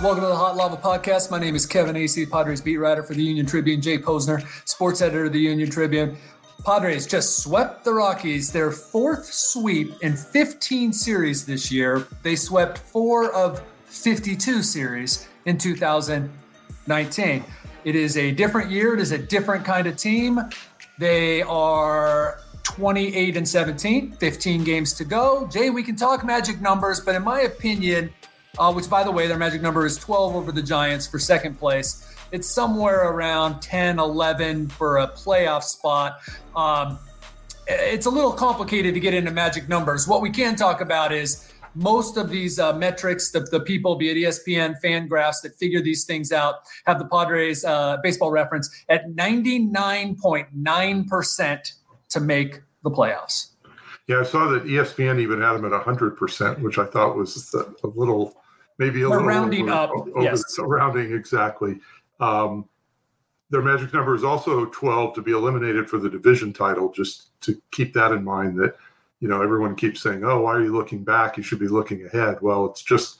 Welcome to the Hot Lava Podcast. My name is Kevin Acee, Padres beat writer for the Union Tribune. Jay Posner, sports editor of the Union Tribune. Padres just swept the Rockies, their fourth sweep in 15 series this year. They swept four of 52 series in 2019. It is a different year. It is a different kind of team. They are 28 and 17, 15 games to go. Jay, we can talk magic numbers, but in my opinion, uh, which by the way, their magic number is 12 over the Giants for second place. It's somewhere around 10, 11 for a playoff spot. Um, it's a little complicated to get into magic numbers. What we can talk about is most of these uh, metrics, the, the people, be it ESPN, Fangraphs, that figure these things out, have the Padres uh, baseball reference at 99.9% to make the playoffs. Yeah, I saw that ESPN even had them at 100%, which I thought was a little maybe a We're little rounding over, up. over yes, rounding exactly. Um, their magic number is also 12 to be eliminated for the division title. Just to keep that in mind, that you know everyone keeps saying, "Oh, why are you looking back? You should be looking ahead." Well, it's just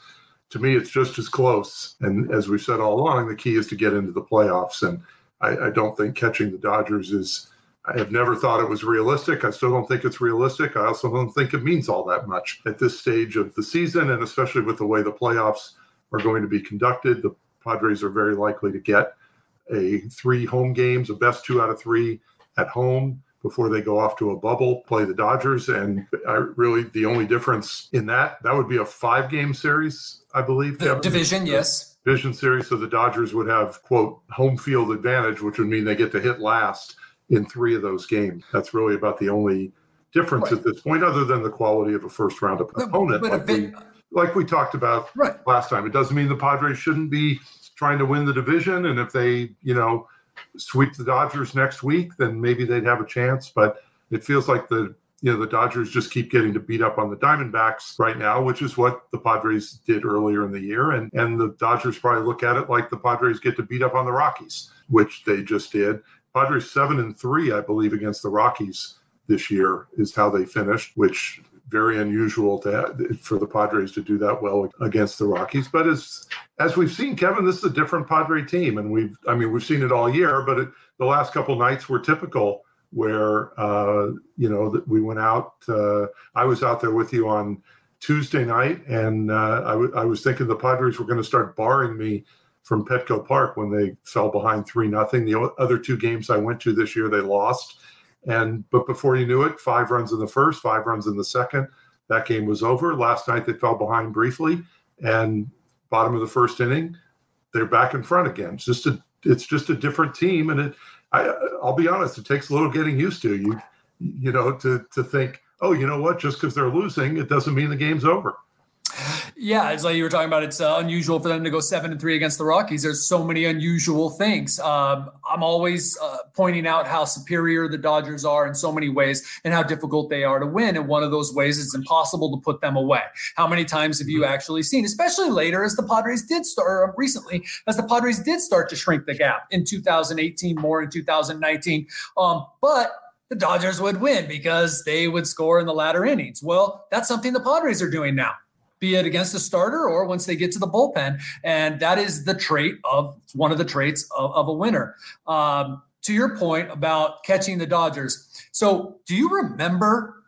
to me, it's just as close. And as we've said all along, the key is to get into the playoffs. And I, I don't think catching the Dodgers is I have never thought it was realistic. I still don't think it's realistic. I also don't think it means all that much at this stage of the season, and especially with the way the playoffs are going to be conducted. The Padres are very likely to get a three home games, a best two out of three at home before they go off to a bubble, play the Dodgers. And I really, the only difference in that, that would be a five game series, I believe. The division, yes. Division series. So the Dodgers would have, quote, home field advantage, which would mean they get to hit last in three of those games. That's really about the only difference right. at this point, other than the quality of a first round opponent. But, like, bit, we, like we talked about right. last time. It doesn't mean the Padres shouldn't be trying to win the division. And if they, you know, sweep the Dodgers next week, then maybe they'd have a chance. But it feels like the you know the Dodgers just keep getting to beat up on the Diamondbacks right now, which is what the Padres did earlier in the year, and and the Dodgers probably look at it like the Padres get to beat up on the Rockies, which they just did. Padres seven and three, I believe, against the Rockies this year is how they finished, which very unusual to have, for the Padres to do that well against the Rockies. But as as we've seen, Kevin, this is a different Padre team, and we've I mean we've seen it all year, but it, the last couple nights were typical. Where uh, you know that we went out, uh, I was out there with you on Tuesday night, and uh, I, w- I was thinking the Padres were going to start barring me from Petco Park when they fell behind three nothing. The other two games I went to this year, they lost. And but before you knew it, five runs in the first, five runs in the second. That game was over. Last night they fell behind briefly, and bottom of the first inning, they're back in front again. It's just a it's just a different team, and it. I, I'll be honest, it takes a little getting used to. You you know to to think, oh, you know what? Just because they're losing, it doesn't mean the game's over. Yeah, it's like you were talking about. It's uh, unusual for them to go seven and three against the Rockies. There's so many unusual things. Um, I'm always uh, pointing out how superior the Dodgers are in so many ways and how difficult they are to win. And one of those ways, it's impossible to put them away. How many times have you mm-hmm. actually seen, especially later as the Padres did start recently, as the Padres did start to shrink the gap in 2018, more in 2019. Um, but the Dodgers would win because they would score in the latter innings. Well, that's something the Padres are doing now be it against a starter or once they get to the bullpen. And that is the trait of one of the traits of, of a winner. Um, to your point about catching the Dodgers. So, do you remember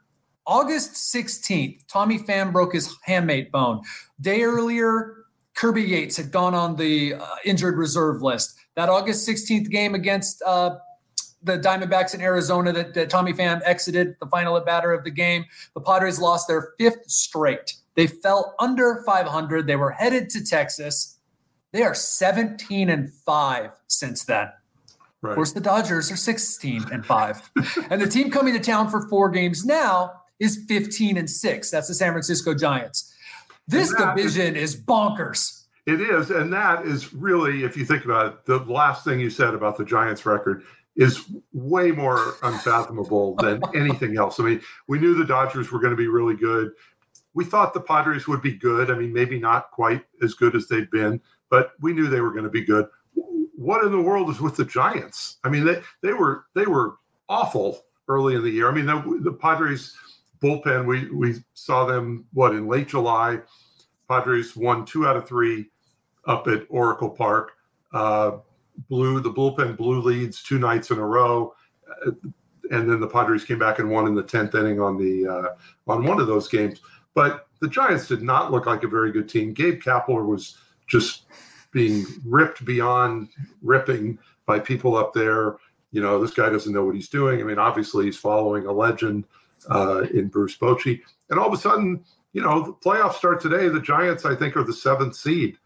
August 16th? Tommy Pham broke his hamate bone. Day earlier, Kirby Yates had gone on the uh, injured reserve list. That August 16th game against uh, the Diamondbacks in Arizona that, that Tommy Pham exited the final at batter of the game. The Padres lost their fifth straight. They fell under 500. They were headed to Texas. They are 17 and 5 since then. Right. Of course, the Dodgers are 16 and 5. and the team coming to town for four games now is 15 and 6. That's the San Francisco Giants. This division is, is bonkers. It is. And that is really, if you think about it, the last thing you said about the Giants record is way more unfathomable than anything else. I mean, we knew the Dodgers were going to be really good we thought the Padres would be good. I mean, maybe not quite as good as they've been, but we knew they were going to be good. What in the world is with the Giants? I mean, they they were they were awful early in the year. I mean, the, the Padres bullpen we we saw them what in late July. Padres won two out of three up at Oracle Park. Uh, blew the bullpen blew leads two nights in a row, uh, and then the Padres came back and won in the tenth inning on the uh, on one of those games. But the Giants did not look like a very good team. Gabe Kapler was just being ripped beyond ripping by people up there. You know, this guy doesn't know what he's doing. I mean, obviously, he's following a legend uh, in Bruce Bochy. And all of a sudden, you know, the playoffs start today. The Giants, I think, are the seventh seed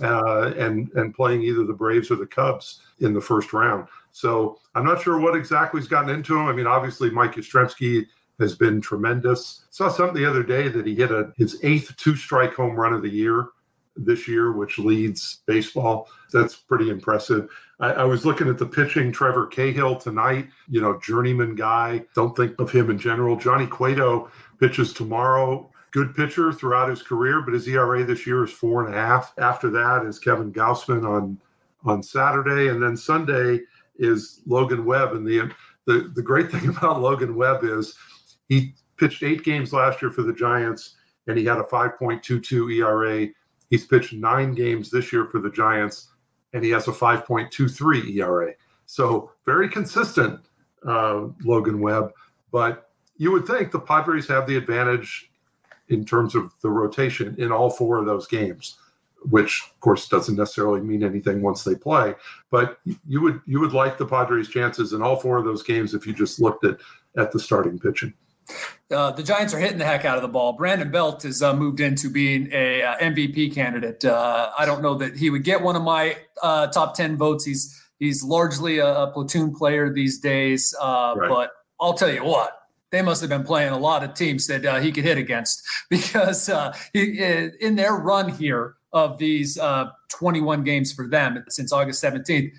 uh, and and playing either the Braves or the Cubs in the first round. So I'm not sure what exactly has gotten into him. I mean, obviously, Mike Yastrzemski has been tremendous. Saw something the other day that he hit a his eighth two strike home run of the year this year, which leads baseball. That's pretty impressive. I, I, was looking at the pitching, Trevor Cahill tonight, you know, journeyman guy. Don't think of him in general. Johnny Cueto pitches tomorrow. Good pitcher throughout his career, but his ERA this year is four and a half. After that is Kevin Gausman on on Saturday, and then Sunday is Logan Webb. And the the the great thing about Logan Webb is he pitched eight games last year for the Giants, and he had a 5.22 ERA He's pitched nine games this year for the Giants, and he has a 5.23 ERA. So very consistent, uh, Logan Webb. But you would think the Padres have the advantage in terms of the rotation in all four of those games, which of course doesn't necessarily mean anything once they play. But you would you would like the Padres' chances in all four of those games if you just looked at at the starting pitching. Uh, the Giants are hitting the heck out of the ball. Brandon Belt has uh, moved into being a uh, MVP candidate. Uh, I don't know that he would get one of my uh, top ten votes. He's he's largely a, a platoon player these days. Uh, right. But I'll tell you what, they must have been playing a lot of teams that he could hit against because he, in their run here of these 21 games for them since August 17th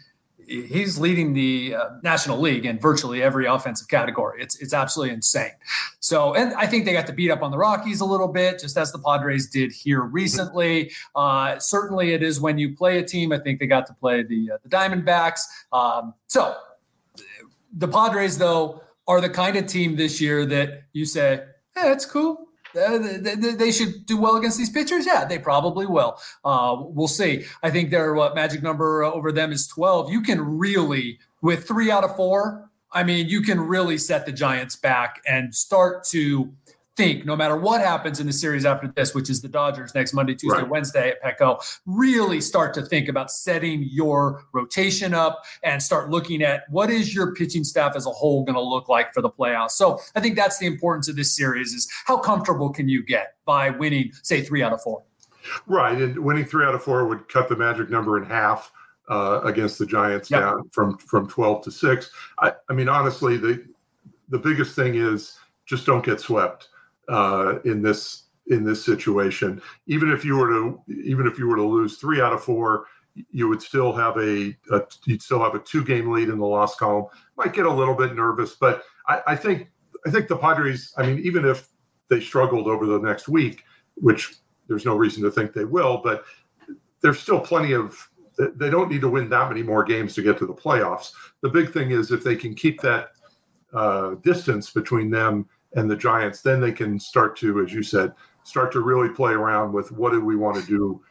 he's leading the uh, National League in virtually every offensive category. It's it's absolutely insane. So, and I think they got to beat up on the Rockies a little bit, just as the Padres did here recently. Uh, certainly, it is when you play a team. I think they got to play the uh, the Diamondbacks. Um, so, the Padres though are the kind of team this year that you say, "Hey, it's cool uh, they, they, should do well against these pitchers. Yeah, they probably will. Uh, we'll see. I think their what magic number over them is 12. You can really, with three out of four, I mean, you can really set the Giants back and start to think no matter what happens in the series after this, which is the Dodgers next Monday, Tuesday, right. Wednesday at Petco, really start to think about setting your rotation up and start looking at what is your pitching staff as a whole going to look like for the playoffs. So I think that's the importance of this series is how comfortable can you get by winning, say, three out of four? Right. And winning three out of four would cut the magic number in half. Uh, against the Giants yep. down from from 12 to 6. I, I mean, honestly, the the biggest thing is just don't get swept uh, in this in this situation. Even if you were to even if you were to lose three out of four, you would still have a, a you'd still have a two game lead in the loss column. Might get a little bit nervous, but I, I think I think the Padres. I mean, even if they struggled over the next week, which there's no reason to think they will, but there's still plenty of they don't need to win that many more games to get to the playoffs. The big thing is if they can keep that uh, distance between them and the Giants, then they can start to, as you said, start to really play around with what do we want to do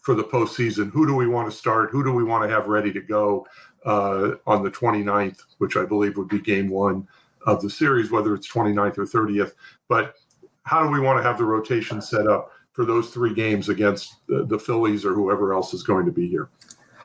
for the postseason? Who do we want to start? Who do we want to have ready to go uh, on the 29th, which I believe would be game one of the series, whether it's 29th or 30th. But how do we want to have the rotation set up for those three games against the, the Phillies or whoever else is going to be here?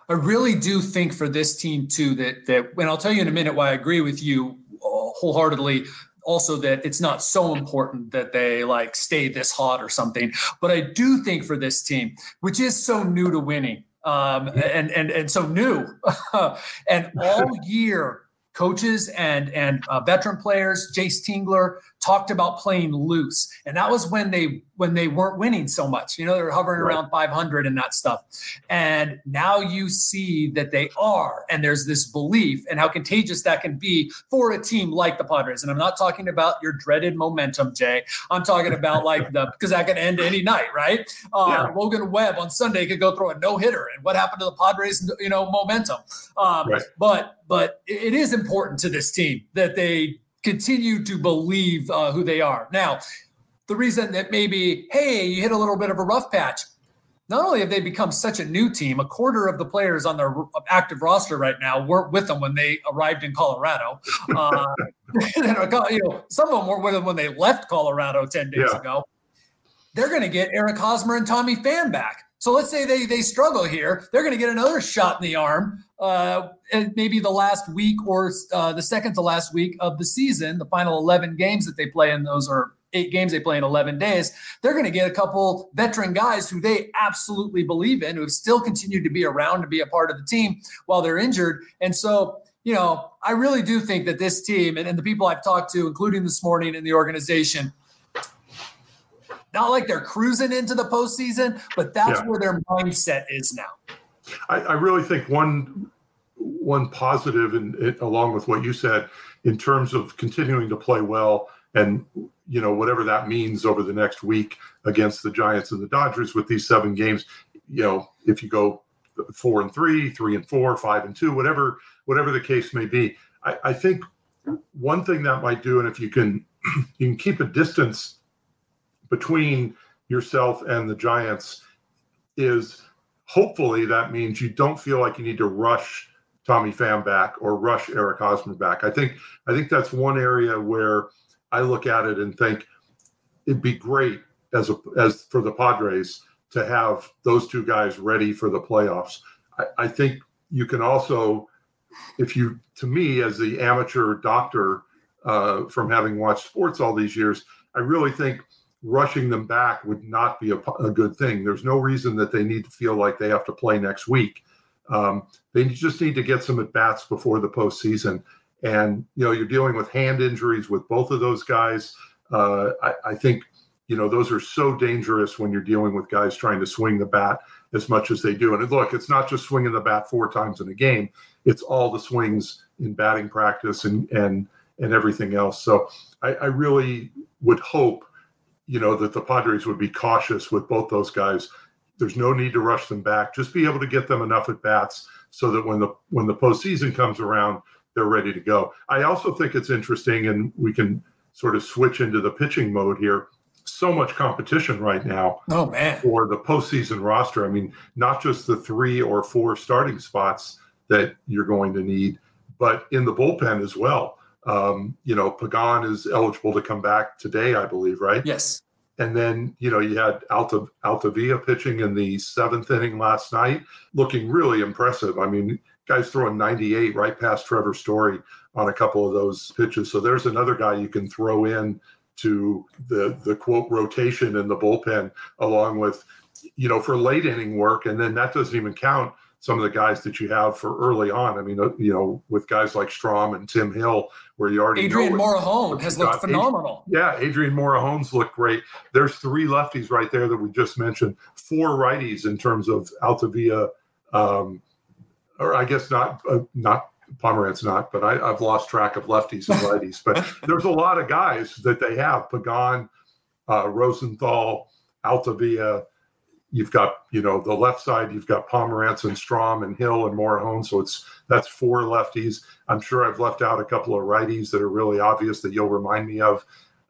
I really do think for this team too that that, and I'll tell you in a minute why I agree with you wholeheartedly also that it's not so important that they like stay this hot or something. But I do think for this team, which is so new to winning, um, and and and so new, and all year coaches and and uh, veteran players, Jayce Tingler talked about playing loose, and that was when they when they weren't winning so much. You know, they were hovering right. around 500 and that stuff. And now you see that they are, and there's this belief and how contagious that can be for a team like the Padres. And I'm not talking about your dreaded momentum, Jay. I'm talking about like the because that can end any night, right? Uh, yeah. Logan Webb on Sunday could go throw a no hitter, and what happened to the Padres? You know, momentum. Um, right. But but it is important to this team that they continue to believe uh, who they are. Now, the reason that maybe, hey, you hit a little bit of a rough patch. not only have they become such a new team, a quarter of the players on their active roster right now weren't with them when they arrived in Colorado. Uh, you know, some of them weren't with them when they left Colorado 10 days yeah. ago. They're going to get Eric Hosmer and Tommy Pham back. So let's say they they struggle here, they're going to get another shot in the arm, uh, maybe the last week or uh, the second to last week of the season, the final 11 games that they play in those are eight games they play in 11 days, they're going to get a couple veteran guys who they absolutely believe in, who have still continued to be around to be a part of the team while they're injured. And so, you know, I really do think that this team and, and the people I've talked to, including this morning in the organization, not like they're cruising into the postseason, but that's yeah. where their mindset is now. I, I really think one one positive, and along with what you said, in terms of continuing to play well, and you know whatever that means over the next week against the Giants and the Dodgers with these seven games. You know, if you go four and three, three and four, five and two, whatever whatever the case may be, I, I think one thing that might do, and if you can you can keep a distance between yourself and the Giants is hopefully that means you don't feel like you need to rush Tommy Pham back or rush Eric Hosmer back. I think I think that's one area where I look at it and think it'd be great as a as for the Padres to have those two guys ready for the playoffs. I, I think you can also, if you to me as the amateur doctor uh, from having watched sports all these years, I really think rushing them back would not be a, a, good thing. There's no reason that they need to feel like they have to play next week. Um, they just need to get some at bats before the postseason. And you know, you're dealing with hand injuries with both of those guys. Uh, I, I think you know those are so dangerous when you're dealing with guys trying to swing the bat as much as they do. And look, it's not just swinging the bat four times in a game; it's all the swings in batting practice and and and everything else. So I, I really would hope you know, that the Padres would be cautious with both those guys. There's no need to rush them back. Just be able to get them enough at bats so that when the when the postseason comes around, they're ready to go. I also think it's interesting, and we can sort of switch into the pitching mode here. So much competition right now. Oh man! For the postseason roster, I mean, not just the three or four starting spots that you're going to need, but in the bullpen as well. Um, you know, Pagan is eligible to come back today, I believe, right? Yes. And then, you know, you had Alta Altavilla pitching in the seventh inning last night, looking really impressive. I mean, guys throwing 98 right past Trevor Story on a couple of those pitches. So there's another guy you can throw in to the the quote rotation in the bullpen, along with, you know, for late inning work. And then that doesn't even count some of the guys that you have for early on. I mean, uh, you know, with guys like Strahm and Tim Hill, where you already Adrian Morejon has looked phenomenal. yeah, Adrian Morejon's looked great. There's three lefties right there that we just mentioned. Four righties in terms of Altavilla, um, or I guess not uh, not Pomeranz not, but I, have lost track of lefties and righties. but there's a lot of guys that they have: Pagan, uh, Rosenthal, Altavilla. You've got, you know, the left side, you've got Pomeranz and Strahm and Hill and Morejon. So it's that's four lefties. I'm sure I've left out a couple of righties that are really obvious that you'll remind me of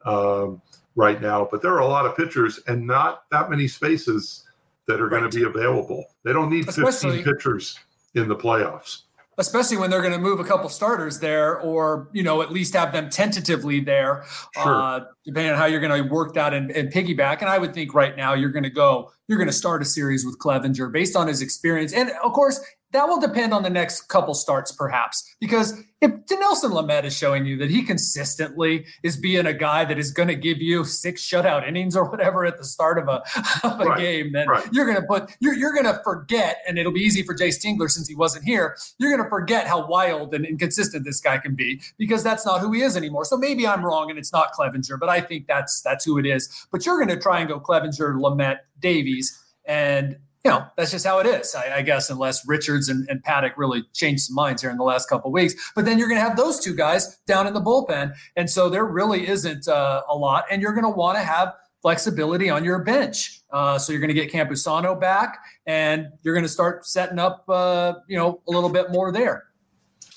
um, right now. But there are a lot of pitchers and not that many spaces that are right. going to be available. They don't need Especially, 15 pitchers in the playoffs especially when they're going to move a couple starters there or you know at least have them tentatively there sure. uh, depending on how you're going to work that and, and, piggyback and i would think right now you're going to go you're going to start a series with Clevinger based on his experience and of course that will depend on the next couple starts, perhaps, because if Dinelson Lamet is showing you that he consistently is being a guy that is going to give you six shutout innings or whatever at the start of a, of a right, game, then right. you're going to put you're you're going to forget, and it'll be easy for Jayce Tingler since he wasn't here. You're going to forget how wild and inconsistent this guy can be because that's not who he is anymore. So maybe I'm wrong and it's not Clevinger, but I think that's that's who it is. But you're going to try and go Clevinger, Lamet, Davies, and you know, that's just how it is, I, I guess, unless Richards and, and, Paddack really changed some minds here in the last couple weeks. But then you're going to have those two guys down in the bullpen. And so there really isn't uh, a lot. And you're going to want to have flexibility on your bench. Uh, so you're going to get Campusano back and you're going to start setting up, uh, you know, a little bit more there.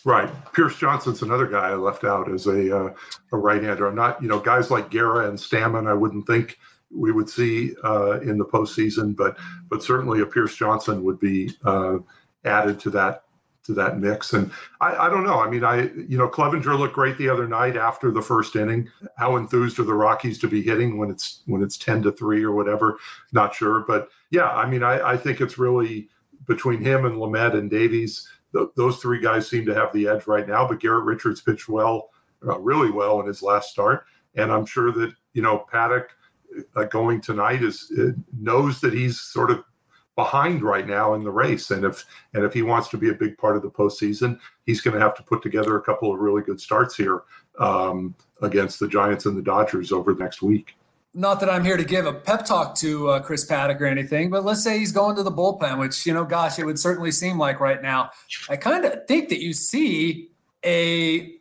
Right. Pierce Johnson's another guy I left out as a, uh, a right hander. I'm not, you know, guys like Guerra and Stammen, I wouldn't think we would see uh, in the postseason, but but certainly a Pierce Johnson would be uh, added to that to that mix. And I, I don't know. I mean, I you know Clevinger looked great the other night after the first inning. How enthused are the Rockies to be hitting when it's when it's ten to three or whatever? Not sure, but yeah, I mean, I, I think it's really between him and Lamet and Davies. Th- those three guys seem to have the edge right now. But Garrett Richards pitched well, uh, really well in his last start, and I'm sure that you know Paddack uh, going tonight is uh, knows that he's sort of behind right now in the race, and if and if he wants to be a big part of the postseason, he's going to have to put together a couple of really good starts here um, against the Giants and the Dodgers over the next week. Not that I'm here to give a pep talk to uh, Chris Paddack or anything, but let's say he's going to the bullpen, which you know, gosh, it would certainly seem like right now. I kind of think that you see a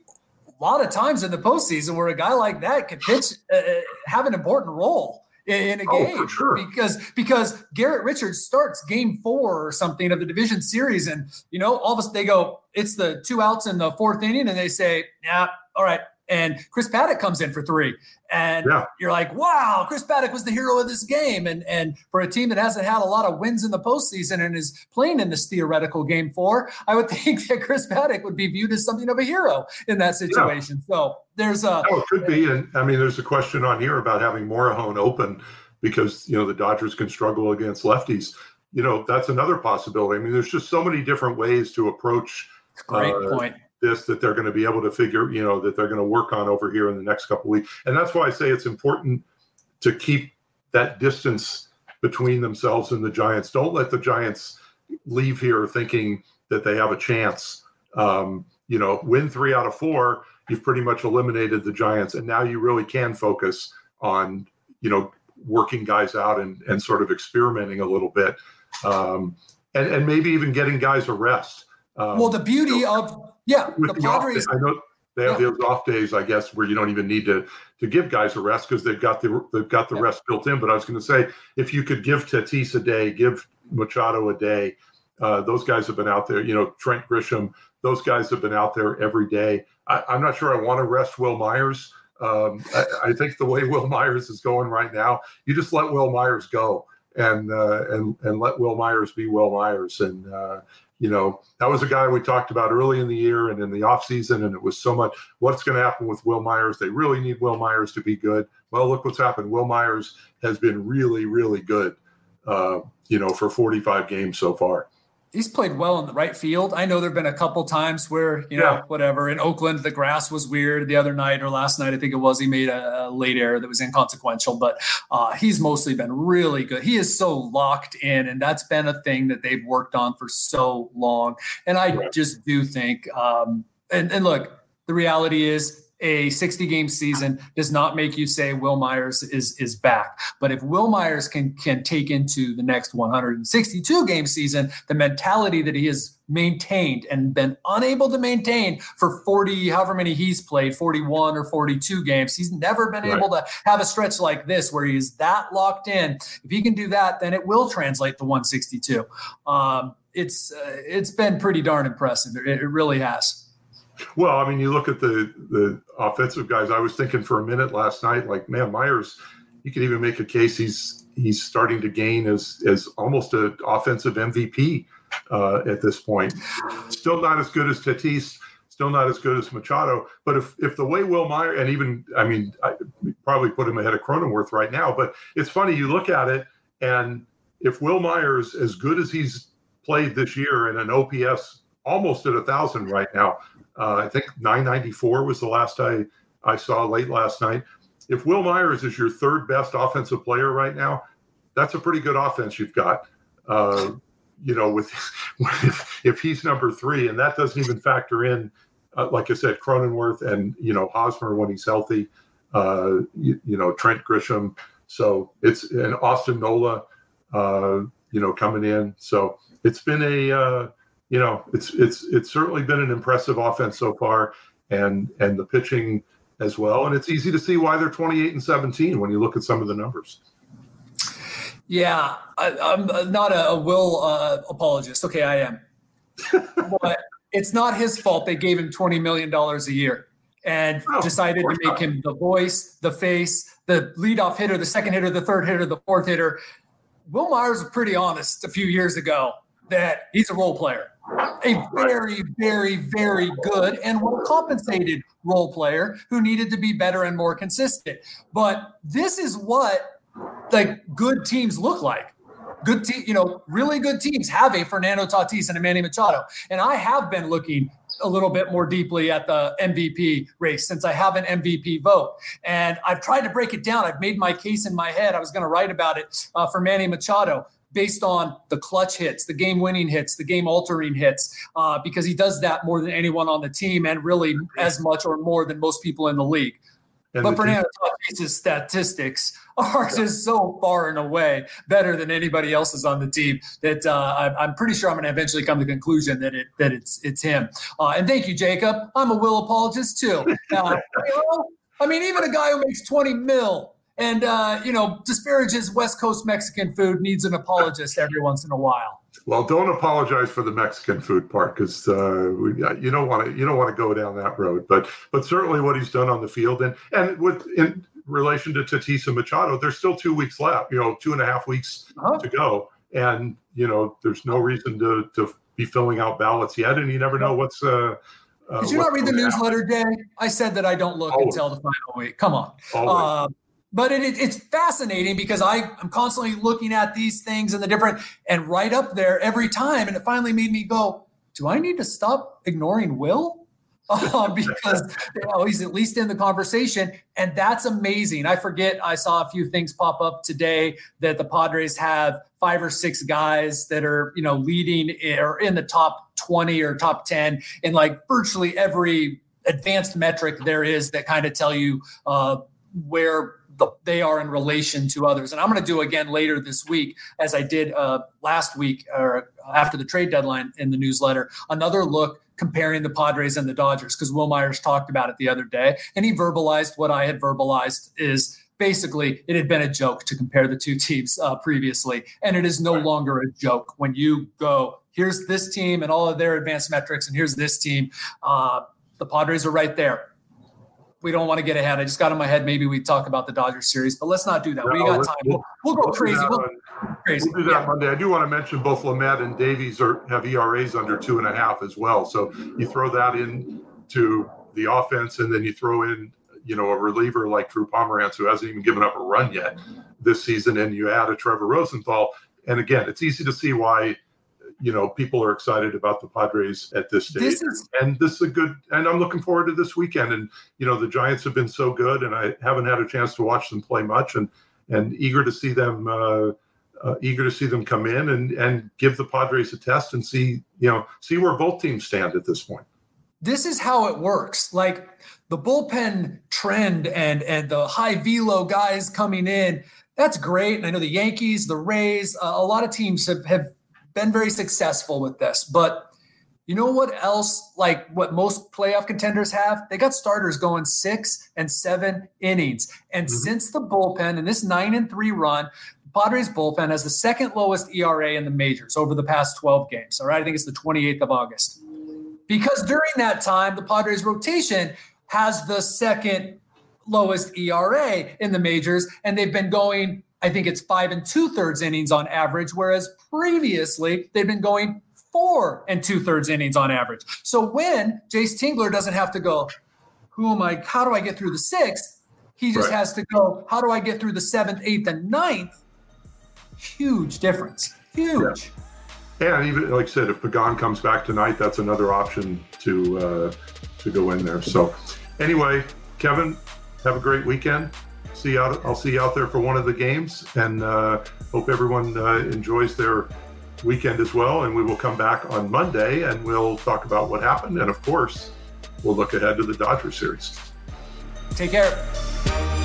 lot of times in the postseason where a guy like that could pitch, uh, uh have an important role in a oh, game sure. because because Garrett Richards starts game four or something of the division series and you know all of a sudden they go it's the two outs in the fourth inning and they say yeah all right and Chris Paddack comes in for three and yeah. you're like wow Chris Paddack was the hero of this game and and for a team that hasn't had a lot of wins in the postseason and is playing in this theoretical game four I would think that Chris Paddack would be viewed as something of a hero in that situation yeah. so there's a. Oh, it could be, and I mean, there's a question on here about having Morejon open because you know the Dodgers can struggle against lefties. You know, that's another possibility. I mean, there's just so many different ways to approach. Great uh, point. This that they're going to be able to figure, you know, that they're going to work on over here in the next couple weeks, and that's why I say it's important to keep that distance between themselves and the Giants. Don't let the Giants leave here thinking that they have a chance. Um, you know, win three out of four you've pretty much eliminated the Giants, and now you really can focus on you know working guys out and and sort of experimenting a little bit, um, and and maybe even getting guys a rest. Um, well, the beauty you know, of yeah, the, the Padres. I know they have yeah. those off days, I guess, where you don't even need to to give guys a rest because they've got the they've got the yeah. rest built in. But I was going to say, if you could give Tatis a day, give Machado a day, uh, those guys have been out there. You know, Trent Grisham, those guys have been out there every day. I, am not sure I want to rest Wil Myers. Um, I, I, think the way Wil Myers is going right now, you just let Wil Myers go and uh, and and let Wil Myers be Wil Myers. And uh, you know that was a guy we talked about early in the year and in the offseason, and it was so much. What's going to happen with Wil Myers? They really need Wil Myers to be good. Well, look what's happened. Wil Myers has been really, really good. Uh, you know, for 45 games so far he's played well in the right field. I know there've been a couple times where you know yeah. whatever in Oakland the grass was weird the other night or last night I think it was he made a, late error that was inconsequential, but uh, he's mostly been really good. He is so locked in, and that's been a thing that they've worked on for so long. And I right. just do think, um, and, and look, the reality is a 60 game season does not make you say Wil Myers is is back. But if Wil Myers can can take into the next 162 game season the mentality that he has maintained and been unable to maintain for 40 however many he's played 41 or 42 games he's never been right. able to have a stretch like this where he's that locked in if he can do that then it will translate to 162 um, it's uh, it's been pretty darn impressive it, it really has well, I mean, you look at the the offensive guys. I was thinking for a minute last night, like, man, Myers. You could even make a case he's he's starting to gain as as almost an offensive MVP uh, at this point. Still not as good as Tatis. Still not as good as Machado. But if if the way Wil Myers and even I mean, I probably put him ahead of Cronenworth right now. But it's funny you look at it and if Wil Myers, as good as he's played this year in an OPS almost at a thousand right now, uh, I think 994 was the last I, I saw late last night. If Wil Myers is your third best offensive player right now, that's a pretty good offense you've got. Uh, you know, with if, if he's number three, and that doesn't even factor in, uh, like I said, Cronenworth and you know Hosmer when he's healthy. Uh, you, you, know Trent Grisham. So it's and Austin Nola, uh, you know, coming in. So it's been a uh, you know, it's it's it's certainly been an impressive offense so far, and and the pitching as well. And it's easy to see why they're 28 and 17 when you look at some of the numbers. Yeah, I, am not a, a Wil uh, apologist. Okay, I am, but it's not his fault they gave him 20 million dollars a year. and oh, decided to make him the voice, the face, the leadoff hitter, the second hitter, the third hitter, the fourth hitter. Wil Myers was pretty honest a few years ago that he's a role player, a very, very, very good and well compensated role player who needed to be better and more consistent. But this is what like good teams look like good team, you know, really good teams have a Fernando Tatis and a Manny Machado. And I have been looking a little bit more deeply at the MVP race since I have an MVP vote. And I've tried to break it down. I've made my case in my head. I was going to write about it uh, for Manny Machado based on the clutch hits, the game winning hits, the game altering hits, uh, because he does that more than anyone on the team and really as much or more than most people in the league. And but Fernando Tatis' statistics are just so far and away better than anybody else's on the team that uh, I'm pretty sure I'm going to eventually come to the conclusion that it that it's it's him. Uh, and thank you, Jacob. I'm a Wil apologist too. Uh, I mean, even a guy who makes 20 mil and uh, you know disparages West Coast Mexican food needs an apologist every once in a while. Well, don't apologize for the Mexican food part because uh, you don't want to you don't want to go down that road. But but certainly what he's done on the field and and with in relation to Tatis and Machado, there's still two weeks left. You know, two and a half weeks uh-huh. to go, and you know there's no reason to to be filling out ballots yet, and you never know what's. Uh, uh, Did you not read the newsletter, Jay? I said that I don't look Always. until the final week. Come on. But it, it, it's fascinating because I, I'm constantly looking at these things and the different, and right up there every time. And it finally made me go, do I need to stop ignoring Wil? Uh, because you know, he's at least in the conversation. And that's amazing. I forget, I saw a few things pop up today that the Padres have five or six guys that are, you know, leading or in the top 20 or top 10 in like virtually every advanced metric there is that kind of tell you uh, where the, they are in relation to others. And I'm going to do again later this week, as I did uh, last week or after the trade deadline in the newsletter, another look comparing the Padres and the Dodgers because Wil Myers talked about it the other day, and he verbalized what I had verbalized is basically it had been a joke to compare the two teams uh, previously, and it is no longer a joke when you go. Here's this team and all of their advanced metrics, and here's this team. Uh, the Padres are right there we don't want to get ahead. I just got in my head. Maybe we talk about the Dodgers series, but let's not do that. No, we got time. We'll, we'll go crazy. We'll, crazy. We'll do that yeah. Monday. I do want to mention both Lamet and Davies are have ERAs under two and a half as well. So you throw that in to the offense, and then you throw in you know a reliever like Drew Pomeranz who hasn't even given up a run yet this season, and you add a Trevor Rosenthal. And again, it's easy to see why you know, people are excited about the Padres at this stage. This is, and this is a good, and I'm looking forward to this weekend. And, you know, the Giants have been so good, and I haven't had a chance to watch them play much and, and eager to see them, uh, uh, eager to see them come in and, and give the Padres a test and see, you know, see where both teams stand at this point. This is how it works. Like the bullpen trend and, and the high velo guys coming in, that's great. And I know the Yankees, the Rays, uh, a lot of teams have, have been very successful with this. But you know what else, like what most playoff contenders have? They got starters going six and seven innings. And mm-hmm. since the bullpen and this nine and three run, the Padres bullpen has the second lowest ERA in the majors over the past 12 games. All right. I think it's the 28th of August. Because during that time, the Padres rotation has the second lowest ERA in the majors, and they've been going I think it's five and two thirds innings on average, whereas previously they've been going four and two thirds innings on average. So when Jayce Tingler doesn't have to go, who am I? How do I get through the sixth? He just right. has to go, how do I get through the seventh, eighth, and ninth? Huge difference. Huge. Yeah. And even like I said, if Pagan comes back tonight, that's another option to uh, to go in there. So anyway, Kevin, have a great weekend see you out. I'll see you out there for one of the games, and uh, hope everyone uh, enjoys their weekend as well. And we will come back on Monday, and we'll talk about what happened, and of course, we'll look ahead to the Dodger series. Take care.